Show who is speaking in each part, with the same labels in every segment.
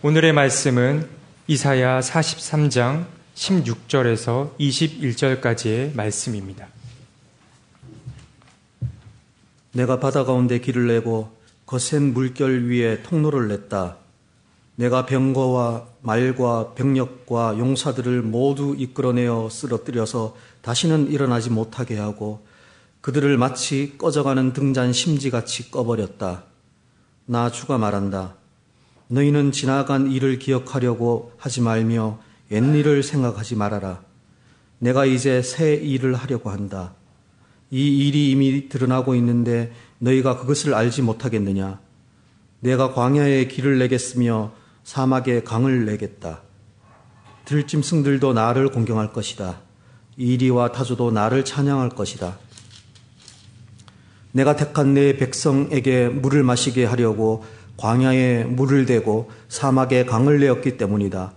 Speaker 1: 오늘의 말씀은 이사야 43장 16절에서 21절까지의 말씀입니다.
Speaker 2: 내가 바다 가운데 길을 내고 거센 물결 위에 통로를 냈다. 내가 병거와 말과 병력과 용사들을 모두 이끌어내어 쓰러뜨려서 다시는 일어나지 못하게 하고 그들을 마치 꺼져가는 등잔 심지같이 꺼버렸다. 나 주가 말한다. 너희는 지나간 일을 기억하려고 하지 말며 옛일을 생각하지 말아라. 내가 이제 새 일을 하려고 한다. 이 일이 이미 드러나고 있는데 너희가 그것을 알지 못하겠느냐? 내가 광야에 길을 내겠으며 사막에 강을 내겠다. 들짐승들도 나를 공경할 것이다. 이리와 타조도 나를 찬양할 것이다. 내가 택한 내 백성에게 물을 마시게 하려고 광야에 물을 대고 사막에 강을 내었기 때문이다.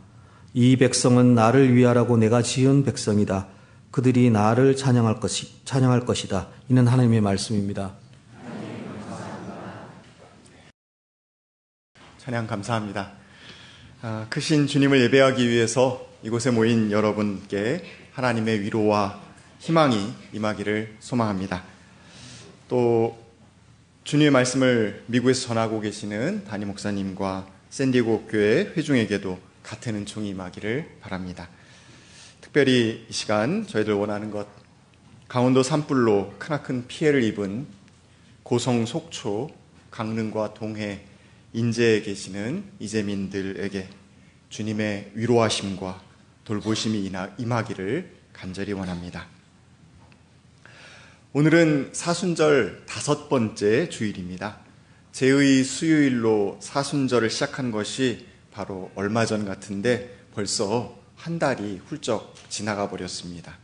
Speaker 2: 이 백성은 나를 위하라고 내가 지은 백성이다. 그들이 나를 찬양할 것이 찬양할 것이다. 이는 하나님의 말씀입니다.
Speaker 3: 찬양 감사합니다. 아, 크신 주님을 예배하기 위해서 이곳에 모인 여러분께 하나님의 위로와 희망이 임하기를 소망합니다. 또 주님의 말씀을 미국에서 전하고 계시는 담임 목사님과 샌디고 교회 회중에게도 같은 은총이 임하기를 바랍니다. 특별히 이 시간 저희들 원하는 것 강원도 산불로 크나큰 피해를 입은 고성 속초 강릉과 동해 인제에 계시는 이재민들에게 주님의 위로하심과 돌보심이 임하기를 간절히 원합니다. 오늘은 사순절 다섯 번째 주일입니다. 제의 수요일로 사순절을 시작한 것이 바로 얼마 전 같은데 벌써 한 달이 훌쩍 지나가 버렸습니다.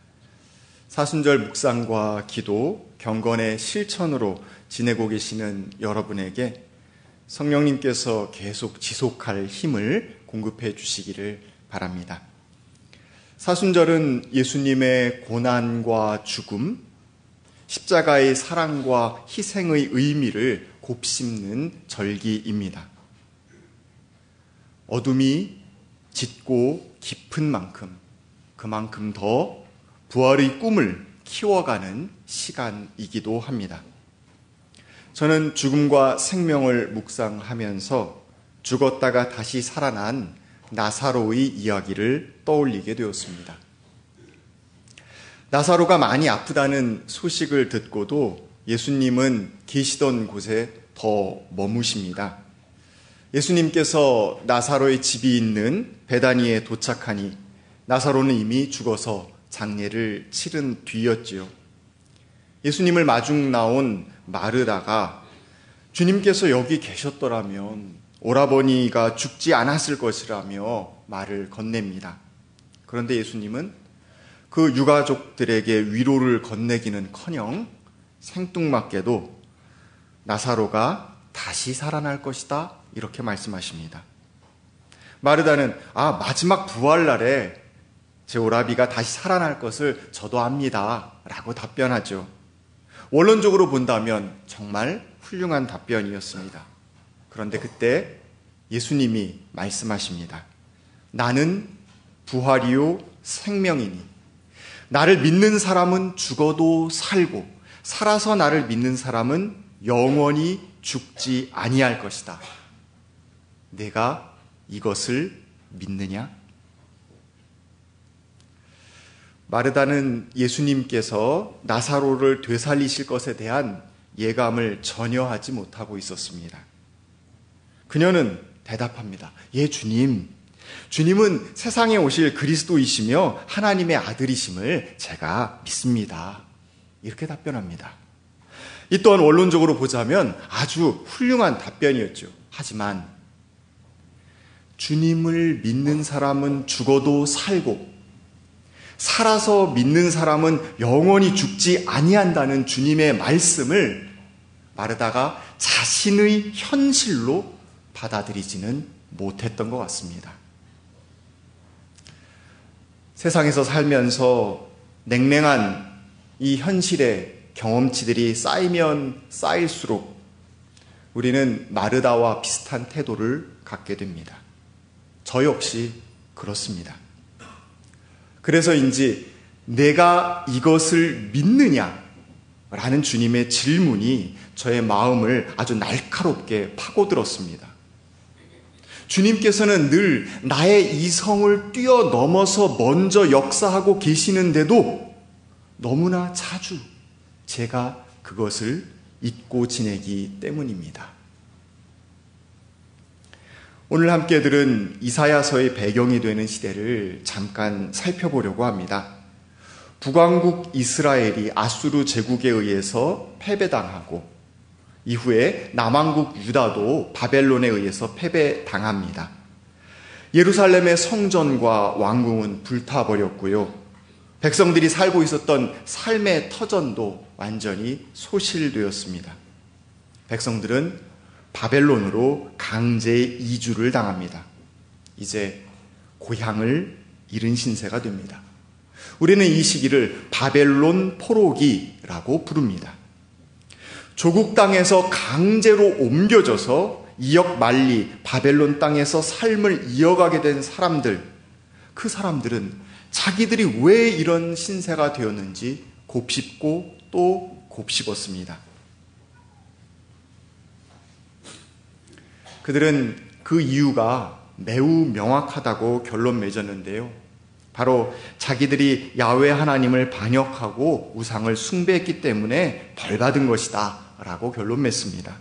Speaker 3: 사순절 묵상과 기도, 경건의 실천으로 지내고 계시는 여러분에게 성령님께서 계속 지속할 힘을 공급해 주시기를 바랍니다. 사순절은 예수님의 고난과 죽음, 십자가의 사랑과 희생의 의미를 곱씹는 절기입니다. 어둠이 짙고 깊은 만큼 그만큼 더 부활의 꿈을 키워가는 시간이기도 합니다. 저는 죽음과 생명을 묵상하면서 죽었다가 다시 살아난 나사로의 이야기를 떠올리게 되었습니다. 나사로가 많이 아프다는 소식을 듣고도 예수님은 계시던 곳에 더 머무십니다. 예수님께서 나사로의 집이 있는 베다니에 도착하니 나사로는 이미 죽어서 장례를 치른 뒤였지요. 예수님을 마중 나온 마르다가 주님께서 여기 계셨더라면 오라버니가 죽지 않았을 것이라며 말을 건넵니다. 그런데 예수님은 그 유가족들에게 위로를 건네기는 커녕 생뚱맞게도 나사로가 다시 살아날 것이다. 이렇게 말씀하십니다. 마르다는, 아, 마지막 부활 날에 제 오라비가 다시 살아날 것을 저도 압니다. 라고 답변하죠. 원론적으로 본다면 정말 훌륭한 답변이었습니다. 그런데 그때 예수님이 말씀하십니다. 나는 부활이요 생명이니 나를 믿는 사람은 죽어도 살고 살아서 나를 믿는 사람은 영원히 죽지 아니할 것이다. 내가 이것을 믿느냐? 마르다는 예수님께서 나사로를 되살리실 것에 대한 예감을 전혀 하지 못하고 있었습니다. 그녀는 대답합니다. 예, 주님. 주님은 세상에 오실 그리스도이시며 하나님의 아들이심을 제가 믿습니다. 이렇게 답변합니다. 이 또한 원론적으로 보자면 아주 훌륭한 답변이었죠. 하지만 주님을 믿는 사람은 죽어도 살고 살아서 믿는 사람은 영원히 죽지 아니한다는 주님의 말씀을 마르다가 자신의 현실로 받아들이지는 못했던 것 같습니다. 세상에서 살면서 냉랭한 이 현실의 경험치들이 쌓이면 쌓일수록 우리는 마르다와 비슷한 태도를 갖게 됩니다. 저 역시 그렇습니다. 그래서인지 내가 이것을 믿느냐? 라는 주님의 질문이 저의 마음을 아주 날카롭게 파고들었습니다. 주님께서는 늘 나의 이성을 뛰어넘어서 먼저 역사하고 계시는데도 너무나 자주 제가 그것을 잊고 지내기 때문입니다. 오늘 함께 들은 이사야서의 배경이 되는 시대를 잠깐 살펴보려고 합니다. 북왕국 이스라엘이 아수르 제국에 의해서 패배당하고 이후에 남왕국 유다도 바벨론에 의해서 패배당합니다. 예루살렘의 성전과 왕궁은 불타버렸고요. 백성들이 살고 있었던 삶의 터전도 완전히 소실되었습니다. 백성들은 바벨론으로 강제 이주를 당합니다. 이제 고향을 잃은 신세가 됩니다. 우리는 이 시기를 바벨론 포로기라고 부릅니다. 조국 땅에서 강제로 옮겨져서 이역 말리 바벨론 땅에서 삶을 이어가게 된 사람들, 그 사람들은 자기들이 왜 이런 신세가 되었는지 곱씹고 또 곱씹었습니다. 그들은 그 이유가 매우 명확하다고 결론 맺었는데요. 바로 자기들이 야외 하나님을 반역하고 우상을 숭배했기 때문에 벌받은 것이다. 라고 결론 맺습니다.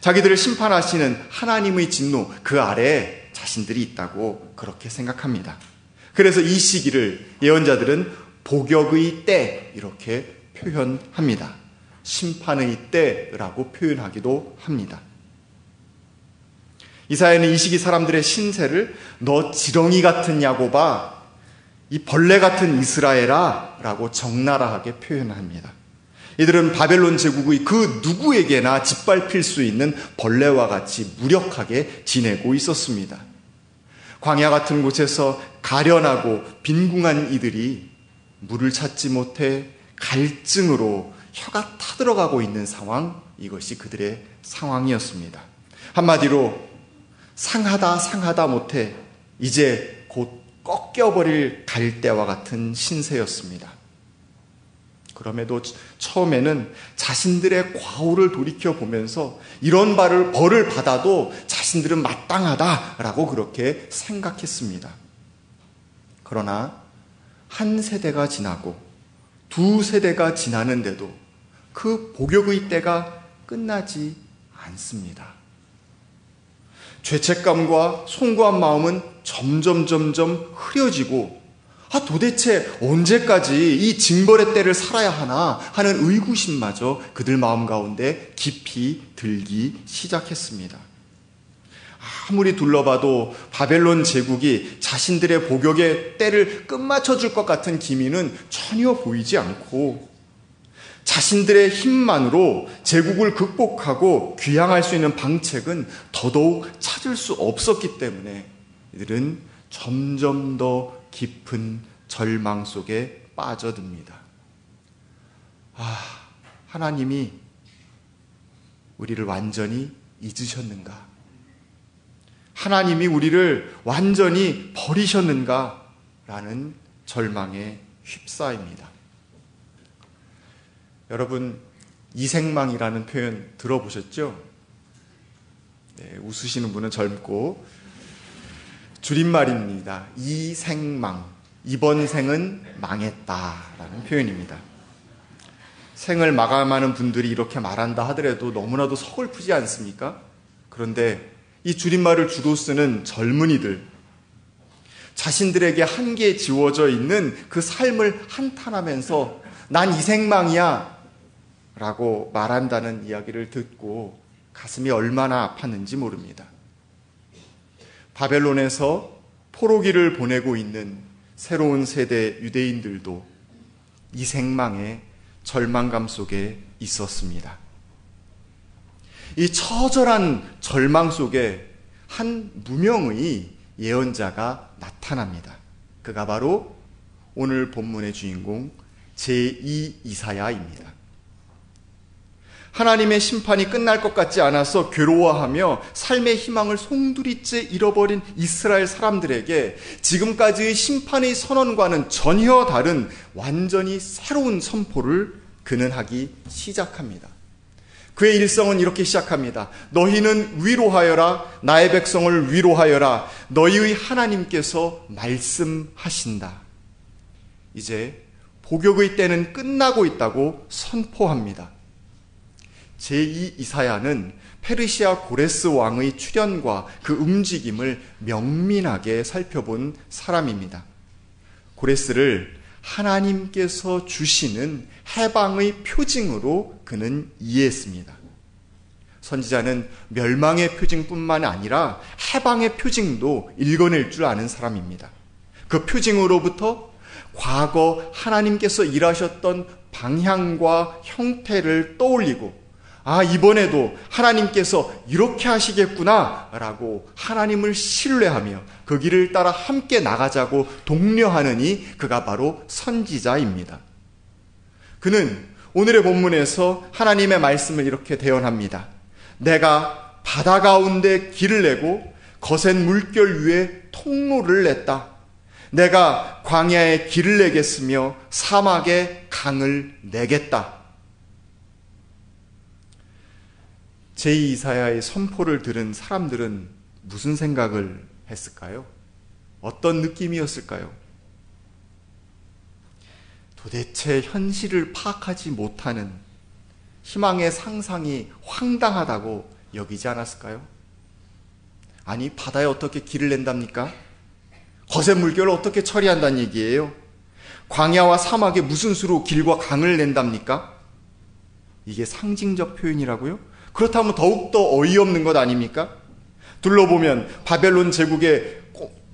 Speaker 3: 자기들을 심판하시는 하나님의 진노 그 아래 자신들이 있다고 그렇게 생각합니다. 그래서 이 시기를 예언자들은 복역의 때 이렇게 표현합니다. 심판의 때라고 표현하기도 합니다. 이사야는 이 시기 사람들의 신세를 너 지렁이 같은 야고바 이 벌레 같은 이스라엘아 라고 적나라하게 표현합니다. 이들은 바벨론 제국의 그 누구에게나 짓밟힐 수 있는 벌레와 같이 무력하게 지내고 있었습니다. 광야 같은 곳에서 가련하고 빈궁한 이들이 물을 찾지 못해 갈증으로 혀가 타들어가고 있는 상황, 이것이 그들의 상황이었습니다. 한마디로 상하다 상하다 못해 이제 곧 꺾여버릴 갈대와 같은 신세였습니다. 그럼에도 처음에는 자신들의 과오를 돌이켜 보면서 이런 발을 벌을 받아도 자신들은 마땅하다라고 그렇게 생각했습니다. 그러나 한 세대가 지나고 두 세대가 지나는데도 그 복역의 때가 끝나지 않습니다. 죄책감과 송구한 마음은 점점 점점 흐려지고 아, 도대체 언제까지 이 징벌의 때를 살아야 하나 하는 의구심마저 그들 마음 가운데 깊이 들기 시작했습니다. 아무리 둘러봐도 바벨론 제국이 자신들의 복역의 때를 끝마쳐 줄 것 같은 기미는 전혀 보이지 않고 자신들의 힘만으로 제국을 극복하고 귀향할 수 있는 방책은 더더욱 찾을 수 없었기 때문에 이들은 점점 더 깊은 절망 속에 빠져듭니다. 아, 하나님이 우리를 완전히 잊으셨는가? 하나님이 우리를 완전히 버리셨는가? 라는 절망에 휩싸입니다. 여러분, 이생망이라는 표현 들어보셨죠? 네, 웃으시는 분은 젊고, 줄임말입니다. 이 생망. 이번 생은 망했다라는 표현입니다. 생을 마감하는 분들이 이렇게 말한다 하더라도 너무나도 서글프지 않습니까? 그런데 이 줄임말을 주로 쓰는 젊은이들, 자신들에게 한계에 지워져 있는 그 삶을 한탄하면서 난 이 생망이야 라고 말한다는 이야기를 듣고 가슴이 얼마나 아팠는지 모릅니다. 바벨론에서 포로기를 보내고 있는 새로운 세대 유대인들도 이 생망의 절망감 속에 있었습니다. 이 처절한 절망 속에 한 무명의 예언자가 나타납니다. 그가 바로 오늘 본문의 주인공 제2 이사야입니다. 하나님의 심판이 끝날 것 같지 않아서 괴로워하며 삶의 희망을 송두리째 잃어버린 이스라엘 사람들에게 지금까지의 심판의 선언과는 전혀 다른 완전히 새로운 선포를 그는 하기 시작합니다. 그의 일성은 이렇게 시작합니다. 너희는 위로하여라. 나의 백성을 위로하여라. 너희의 하나님께서 말씀하신다. 이제 복역의 때는 끝나고 있다고 선포합니다. 제2 이사야는 페르시아 고레스 왕의 출현과 그 움직임을 명민하게 살펴본 사람입니다. 고레스를 하나님께서 주시는 해방의 표징으로 그는 이해했습니다. 선지자는 멸망의 표징뿐만 아니라 해방의 표징도 읽어낼 줄 아는 사람입니다. 그 표징으로부터 과거 하나님께서 일하셨던 방향과 형태를 떠올리고 아, 이번에도 하나님께서 이렇게 하시겠구나 라고 하나님을 신뢰하며 그 길을 따라 함께 나가자고 독려하느니 그가 바로 선지자입니다. 그는 오늘의 본문에서 하나님의 말씀을 이렇게 대언합니다. 내가 바다 가운데 길을 내고 거센 물결 위에 통로를 냈다. 내가 광야에 길을 내겠으며 사막에 강을 내겠다. 제2이사야의 선포를 들은 사람들은 무슨 생각을 했을까요? 어떤 느낌이었을까요? 도대체 현실을 파악하지 못하는 희망의 상상이 황당하다고 여기지 않았을까요? 아니, 바다에 어떻게 길을 낸답니까? 거센 물결을 어떻게 처리한다는 얘기예요? 광야와 사막에 무슨 수로 길과 강을 낸답니까? 이게 상징적 표현이라고요? 그렇다면 더욱더 어이없는 것 아닙니까? 둘러보면 바벨론 제국에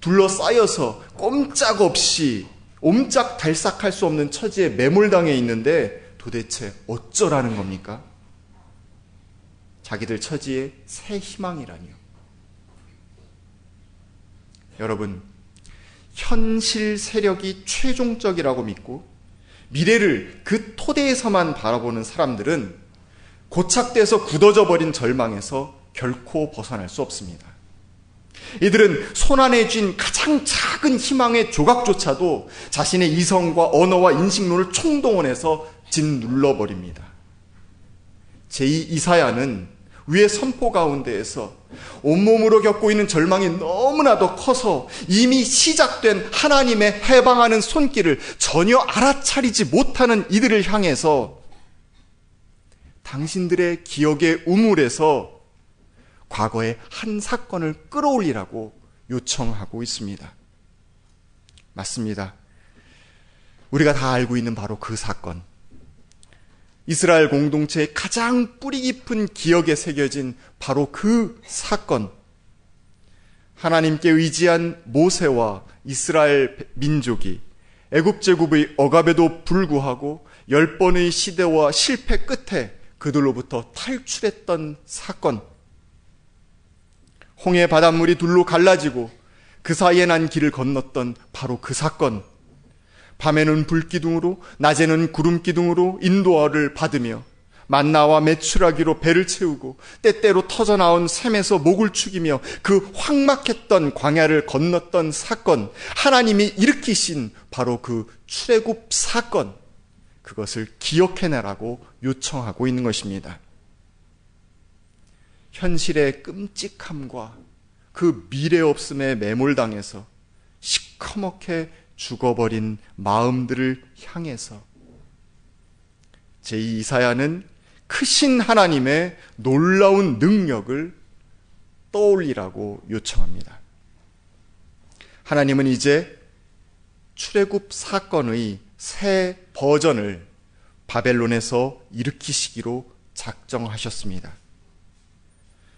Speaker 3: 둘러싸여서 꼼짝없이 옴짝달싹할 수 없는 처지에 매몰당해 있는데 도대체 어쩌라는 겁니까? 자기들 처지에 새 희망이라니요. 여러분, 현실 세력이 최종적이라고 믿고 미래를 그 토대에서만 바라보는 사람들은 고착돼서 굳어져 버린 절망에서 결코 벗어날 수 없습니다. 이들은 손안에 쥔 가장 작은 희망의 조각조차도 자신의 이성과 언어와 인식론을 총동원해서 짓눌러버립니다. 제2 이사야는 위의 선포 가운데에서 온몸으로 겪고 있는 절망이 너무나도 커서 이미 시작된 하나님의 해방하는 손길을 전혀 알아차리지 못하는 이들을 향해서 당신들의 기억의 우물에서 과거의 한 사건을 끌어올리라고 요청하고 있습니다. 맞습니다. 우리가 다 알고 있는 바로 그 사건. 이스라엘 공동체의 가장 뿌리 깊은 기억에 새겨진 바로 그 사건. 하나님께 의지한 모세와 이스라엘 민족이 애굽 제국의 억압에도 불구하고 열 번의 시대와 실패 끝에 그들로부터 탈출했던 사건. 홍해 바닷물이 둘로 갈라지고 그 사이에 난 길을 건넜던 바로 그 사건. 밤에는 불기둥으로, 낮에는 구름기둥으로 인도어를 받으며 만나와 메추라기로 배를 채우고 때때로 터져나온 샘에서 목을 축이며 그 황막했던 광야를 건넜던 사건, 하나님이 일으키신 바로 그 출애굽 사건. 그것을 기억해내라고 요청하고 있는 것입니다. 현실의 끔찍함과 그 미래 없음에 매몰당해서 시커멓게 죽어버린 마음들을 향해서 제2 이사야는 크신 하나님의 놀라운 능력을 떠올리라고 요청합니다. 하나님은 이제 출애굽 사건의 새 버전을 바벨론에서 일으키시기로 작정하셨습니다.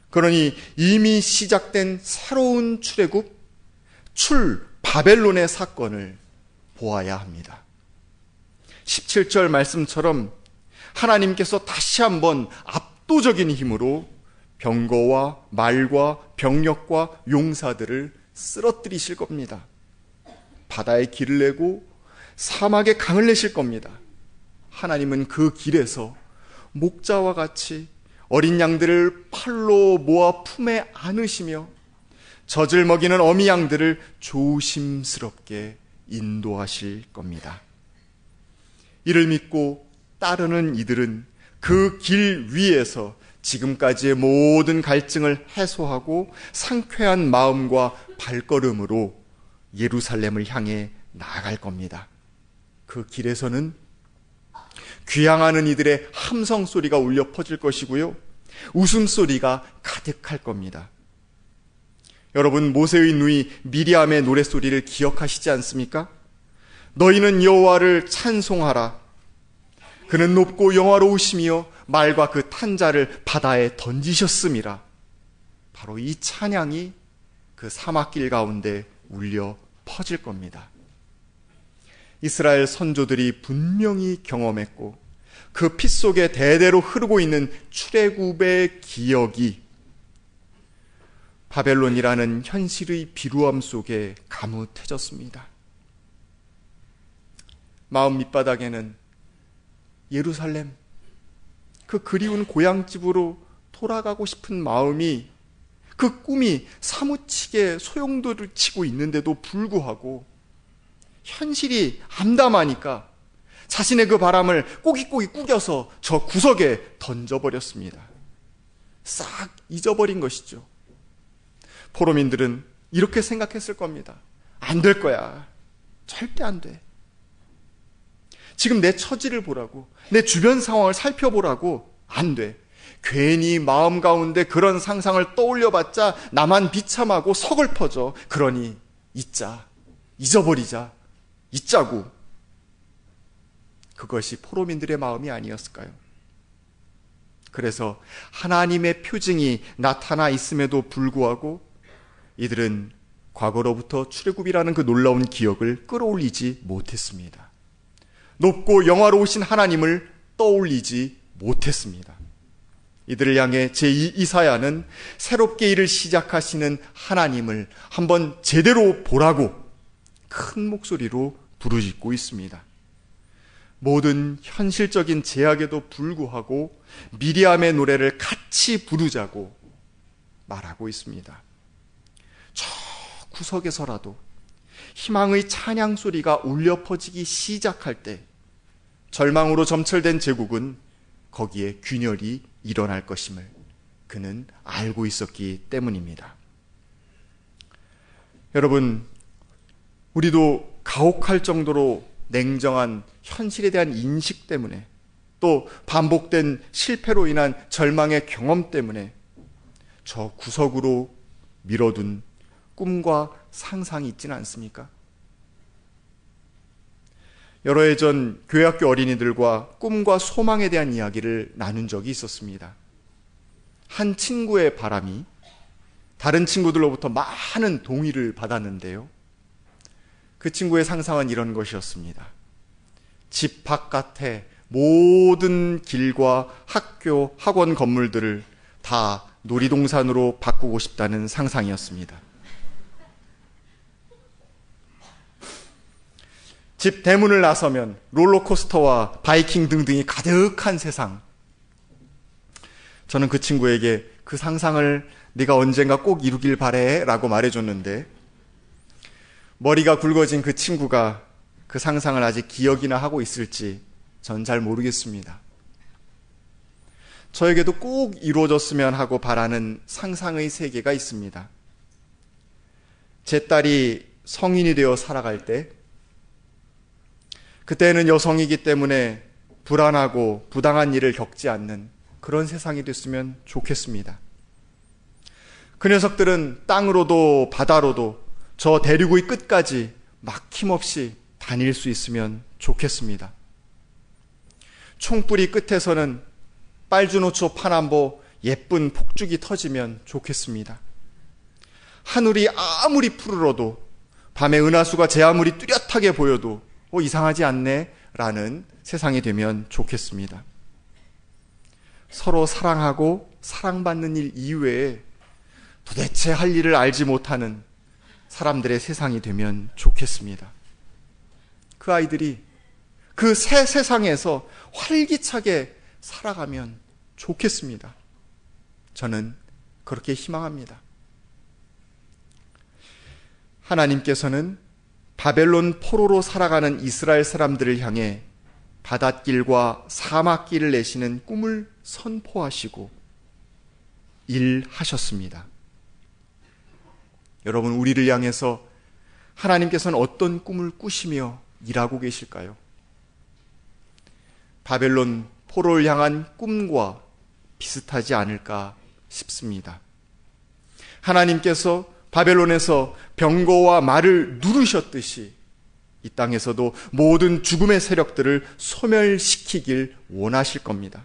Speaker 3: 그러니 이미 시작된 새로운 출애굽, 출 바벨론의 사건을 보아야 합니다. 17절 말씀처럼 하나님께서 다시 한번 압도적인 힘으로 병거와 말과 병력과 용사들을 쓰러뜨리실 겁니다. 바다에 길을 내고 사막에 강을 내실 겁니다. 하나님은 그 길에서 목자와 같이 어린 양들을 팔로 모아 품에 안으시며 젖을 먹이는 어미 양들을 조심스럽게 인도하실 겁니다. 이를 믿고 따르는 이들은 그 길 위에서 지금까지의 모든 갈증을 해소하고 상쾌한 마음과 발걸음으로 예루살렘을 향해 나아갈 겁니다. 그 길에서는 귀향하는 이들의 함성 소리가 울려 퍼질 것이고요. 웃음소리가 가득할 겁니다. 여러분 모세의 누이 미리암의 노래소리를 기억하시지 않습니까? 너희는 여호와를 찬송하라. 그는 높고 영화로우시며 말과 그 탄자를 바다에 던지셨음이라. 바로 이 찬양이 그 사막길 가운데 울려 퍼질 겁니다. 이스라엘 선조들이 분명히 경험했고 그 피 속에 대대로 흐르고 있는 출애굽의 기억이 바벨론이라는 현실의 비루함 속에 가무해졌습니다. 마음 밑바닥에는 예루살렘, 그 그리운 고향집으로 돌아가고 싶은 마음이 그 꿈이 사무치게 소용돌이를 치고 있는데도 불구하고 현실이 암담하니까 자신의 그 바람을 꼬깃꼬깃 꾸겨서 저 구석에 던져버렸습니다. 싹 잊어버린 것이죠. 포로민들은 이렇게 생각했을 겁니다. 안 될 거야. 절대 안 돼. 지금 내 처지를 보라고, 내 주변 상황을 살펴보라고, 안 돼. 괜히 마음 가운데 그런 상상을 떠올려 봤자 나만 비참하고 서글퍼져. 그러니 잊자. 잊어버리자. 잊자고. 그것이 포로민들의 마음이 아니었을까요? 그래서 하나님의 표징이 나타나 있음에도 불구하고 이들은 과거로부터 출애굽이라는 그 놀라운 기억을 끌어올리지 못했습니다. 높고 영화로우신 하나님을 떠올리지 못했습니다. 이들을 향해 제2 이사야는 새롭게 일을 시작하시는 하나님을 한번 제대로 보라고 큰 목소리로 부르짖고 있습니다. 모든 현실적인 제약에도 불구하고 미리암의 노래를 같이 부르자고 말하고 있습니다. 저 구석에서라도 희망의 찬양 소리가 울려 퍼지기 시작할 때 절망으로 점철된 제국은 거기에 균열이 일어날 것임을 그는 알고 있었기 때문입니다. 여러분, 우리도 가혹할 정도로 냉정한 현실에 대한 인식 때문에 또 반복된 실패로 인한 절망의 경험 때문에 저 구석으로 밀어둔 꿈과 상상이 있지는 않습니까? 여러 해 전 교회학교 어린이들과 꿈과 소망에 대한 이야기를 나눈 적이 있었습니다. 한 친구의 바람이 다른 친구들로부터 많은 동의를 받았는데요. 그 친구의 상상은 이런 것이었습니다. 집 바깥에 모든 길과 학교, 학원 건물들을 다 놀이동산으로 바꾸고 싶다는 상상이었습니다. 집 대문을 나서면 롤러코스터와 바이킹 등등이 가득한 세상. 저는 그 친구에게 그 상상을 네가 언젠가 꼭 이루길 바래 라고 말해줬는데 머리가 굵어진 그 친구가 그 상상을 아직 기억이나 하고 있을지 전 잘 모르겠습니다. 저에게도 꼭 이루어졌으면 하고 바라는 상상의 세계가 있습니다. 제 딸이 성인이 되어 살아갈 때 그때는 여성이기 때문에 불안하고 부당한 일을 겪지 않는 그런 세상이 됐으면 좋겠습니다. 그 녀석들은 땅으로도 바다로도 저 대륙의 끝까지 막힘없이 다닐 수 있으면 좋겠습니다. 총뿌리 끝에서는 빨주노초 파남보 예쁜 폭죽이 터지면 좋겠습니다. 하늘이 아무리 푸르러도 밤의 은하수가 제 아무리 뚜렷하게 보여도 어, 이상하지 않네? 라는 세상이 되면 좋겠습니다. 서로 사랑하고 사랑받는 일 이외에 도대체 할 일을 알지 못하는 사람들의 세상이 되면 좋겠습니다. 그 아이들이 그 새 세상에서 활기차게 살아가면 좋겠습니다. 저는 그렇게 희망합니다. 하나님께서는 바벨론 포로로 살아가는 이스라엘 사람들을 향해 바닷길과 사막길을 내시는 꿈을 선포하시고 일하셨습니다. 여러분, 우리를 향해서 하나님께서는 어떤 꿈을 꾸시며 일하고 계실까요? 바벨론 포로를 향한 꿈과 비슷하지 않을까 싶습니다. 하나님께서 바벨론에서 병거와 말을 누르셨듯이 이 땅에서도 모든 죽음의 세력들을 소멸시키길 원하실 겁니다.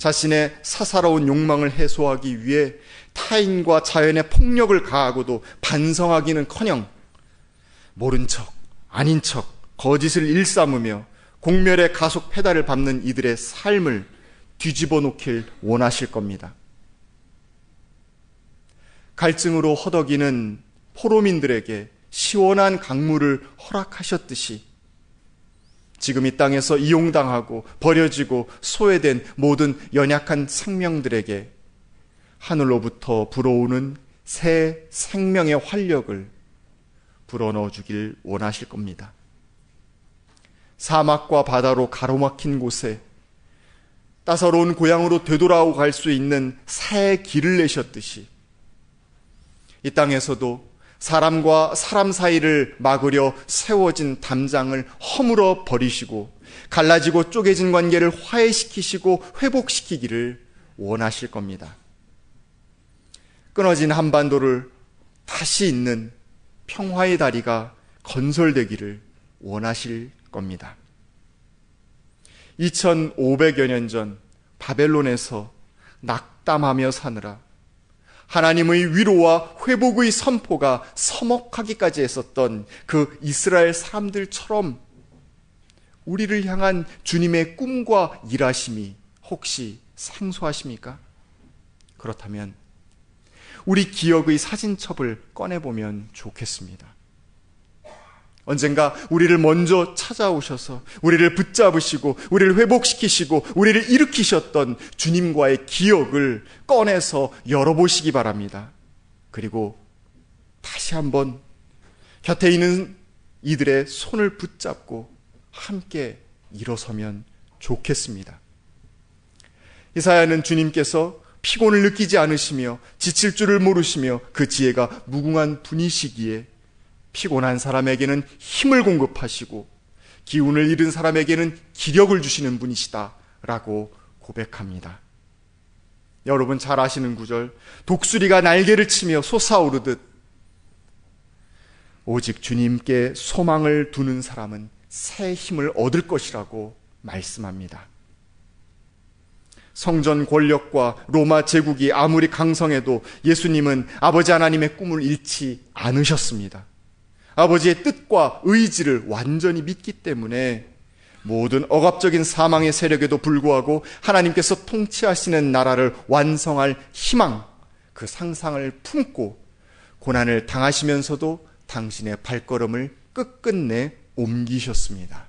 Speaker 3: 자신의 사사로운 욕망을 해소하기 위해 타인과 자연의 폭력을 가하고도 반성하기는 커녕 모른 척, 아닌 척, 거짓을 일삼으며 공멸의 가속 페달을 밟는 이들의 삶을 뒤집어 놓길 원하실 겁니다. 갈증으로 허덕이는 포로민들에게 시원한 강물을 허락하셨듯이 지금 이 땅에서 이용당하고 버려지고 소외된 모든 연약한 생명들에게 하늘로부터 불어오는 새 생명의 활력을 불어넣어 주길 원하실 겁니다. 사막과 바다로 가로막힌 곳에 따사로운 고향으로 되돌아오 갈 수 있는 새 길을 내셨듯이 이 땅에서도 사람과 사람 사이를 막으려 세워진 담장을 허물어 버리시고 갈라지고 쪼개진 관계를 화해시키시고 회복시키기를 원하실 겁니다. 끊어진 한반도를 다시 잇는 평화의 다리가 건설되기를 원하실 겁니다. 2500여 년 전 바벨론에서 낙담하며 사느라 하나님의 위로와 회복의 선포가 서먹하기까지 했었던 그 이스라엘 사람들처럼 우리를 향한 주님의 꿈과 일하심이 혹시 생소하십니까? 그렇다면 우리 기억의 사진첩을 꺼내보면 좋겠습니다. 언젠가 우리를 먼저 찾아오셔서 우리를 붙잡으시고 우리를 회복시키시고 우리를 일으키셨던 주님과의 기억을 꺼내서 열어보시기 바랍니다. 그리고 다시 한번 곁에 있는 이들의 손을 붙잡고 함께 일어서면 좋겠습니다. 이사야는 주님께서 피곤을 느끼지 않으시며 지칠 줄을 모르시며 그 지혜가 무궁한 분이시기에 피곤한 사람에게는 힘을 공급하시고 기운을 잃은 사람에게는 기력을 주시는 분이시다. 라고 고백합니다. 여러분 잘 아시는 구절. 독수리가 날개를 치며 솟아오르듯 오직 주님께 소망을 두는 사람은 새 힘을 얻을 것이라고 말씀합니다. 성전 권력과 로마 제국이 아무리 강성해도 예수님은 아버지 하나님의 꿈을 잃지 않으셨습니다. 아버지의 뜻과 의지를 완전히 믿기 때문에 모든 억압적인 사망의 세력에도 불구하고 하나님께서 통치하시는 나라를 완성할 희망, 그 상상을 품고 고난을 당하시면서도 당신의 발걸음을 끝끝내 옮기셨습니다.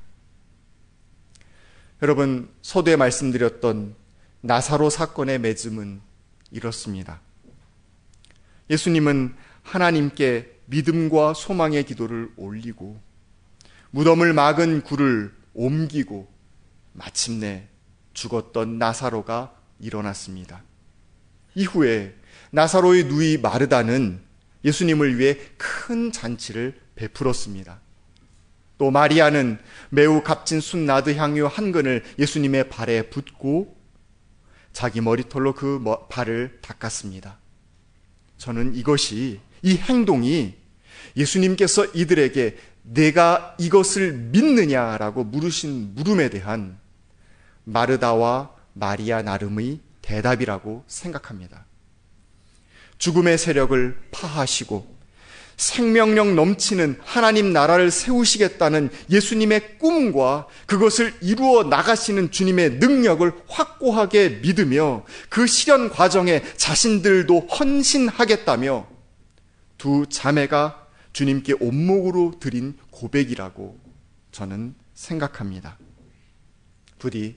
Speaker 3: 여러분, 서두에 말씀드렸던 나사로 사건의 맺음은 이렇습니다. 예수님은 하나님께 믿음과 소망의 기도를 올리고 무덤을 막은 굴을 옮기고 마침내 죽었던 나사로가 일어났습니다. 이후에 나사로의 누이 마르다는 예수님을 위해 큰 잔치를 베풀었습니다. 또 마리아는 매우 값진 순나드 향유 한 근을 예수님의 발에 붓고 자기 머리털로 그 발을 닦았습니다. 저는 이것이 이 행동이 예수님께서 이들에게 내가 이것을 믿느냐라고 물으신 물음에 대한 마르다와 마리아 나름의 대답이라고 생각합니다. 죽음의 세력을 파하시고 생명력 넘치는 하나님 나라를 세우시겠다는 예수님의 꿈과 그것을 이루어 나가시는 주님의 능력을 확고하게 믿으며 그 실현 과정에 자신들도 헌신하겠다며 두 자매가 주님께 온목으로 드린 고백이라고 저는 생각합니다. 부디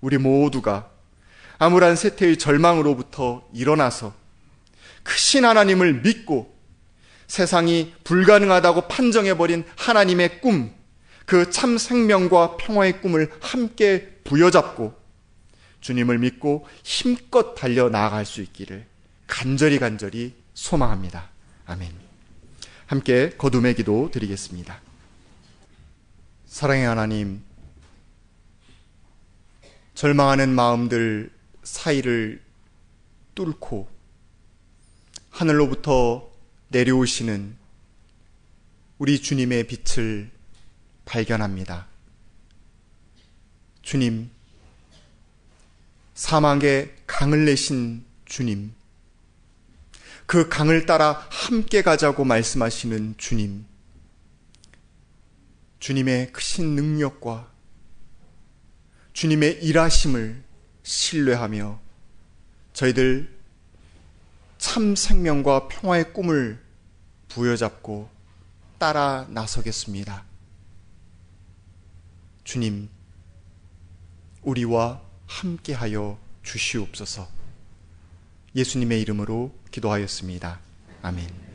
Speaker 3: 우리 모두가 암울한 세태의 절망으로부터 일어나서 크신 하나님을 믿고 세상이 불가능하다고 판정해버린 하나님의 꿈, 그 참 생명과 평화의 꿈을 함께 부여잡고 주님을 믿고 힘껏 달려 나아갈 수 있기를 간절히 간절히 소망합니다. 아멘. 함께 거둠의 기도 드리겠습니다. 사랑의 하나님, 절망하는 마음들 사이를 뚫고 하늘로부터 내려오시는 우리 주님의 빛을 발견합니다. 주님, 사막에 강을 내신 주님, 그 강을 따라 함께 가자고 말씀하시는 주님, 주님의 크신 능력과 주님의 일하심을 신뢰하며 저희들 참 생명과 평화의 꿈을 부여잡고 따라 나서겠습니다. 주님, 우리와 함께하여 주시옵소서. 예수님의 이름으로 기도하였습니다. 아멘.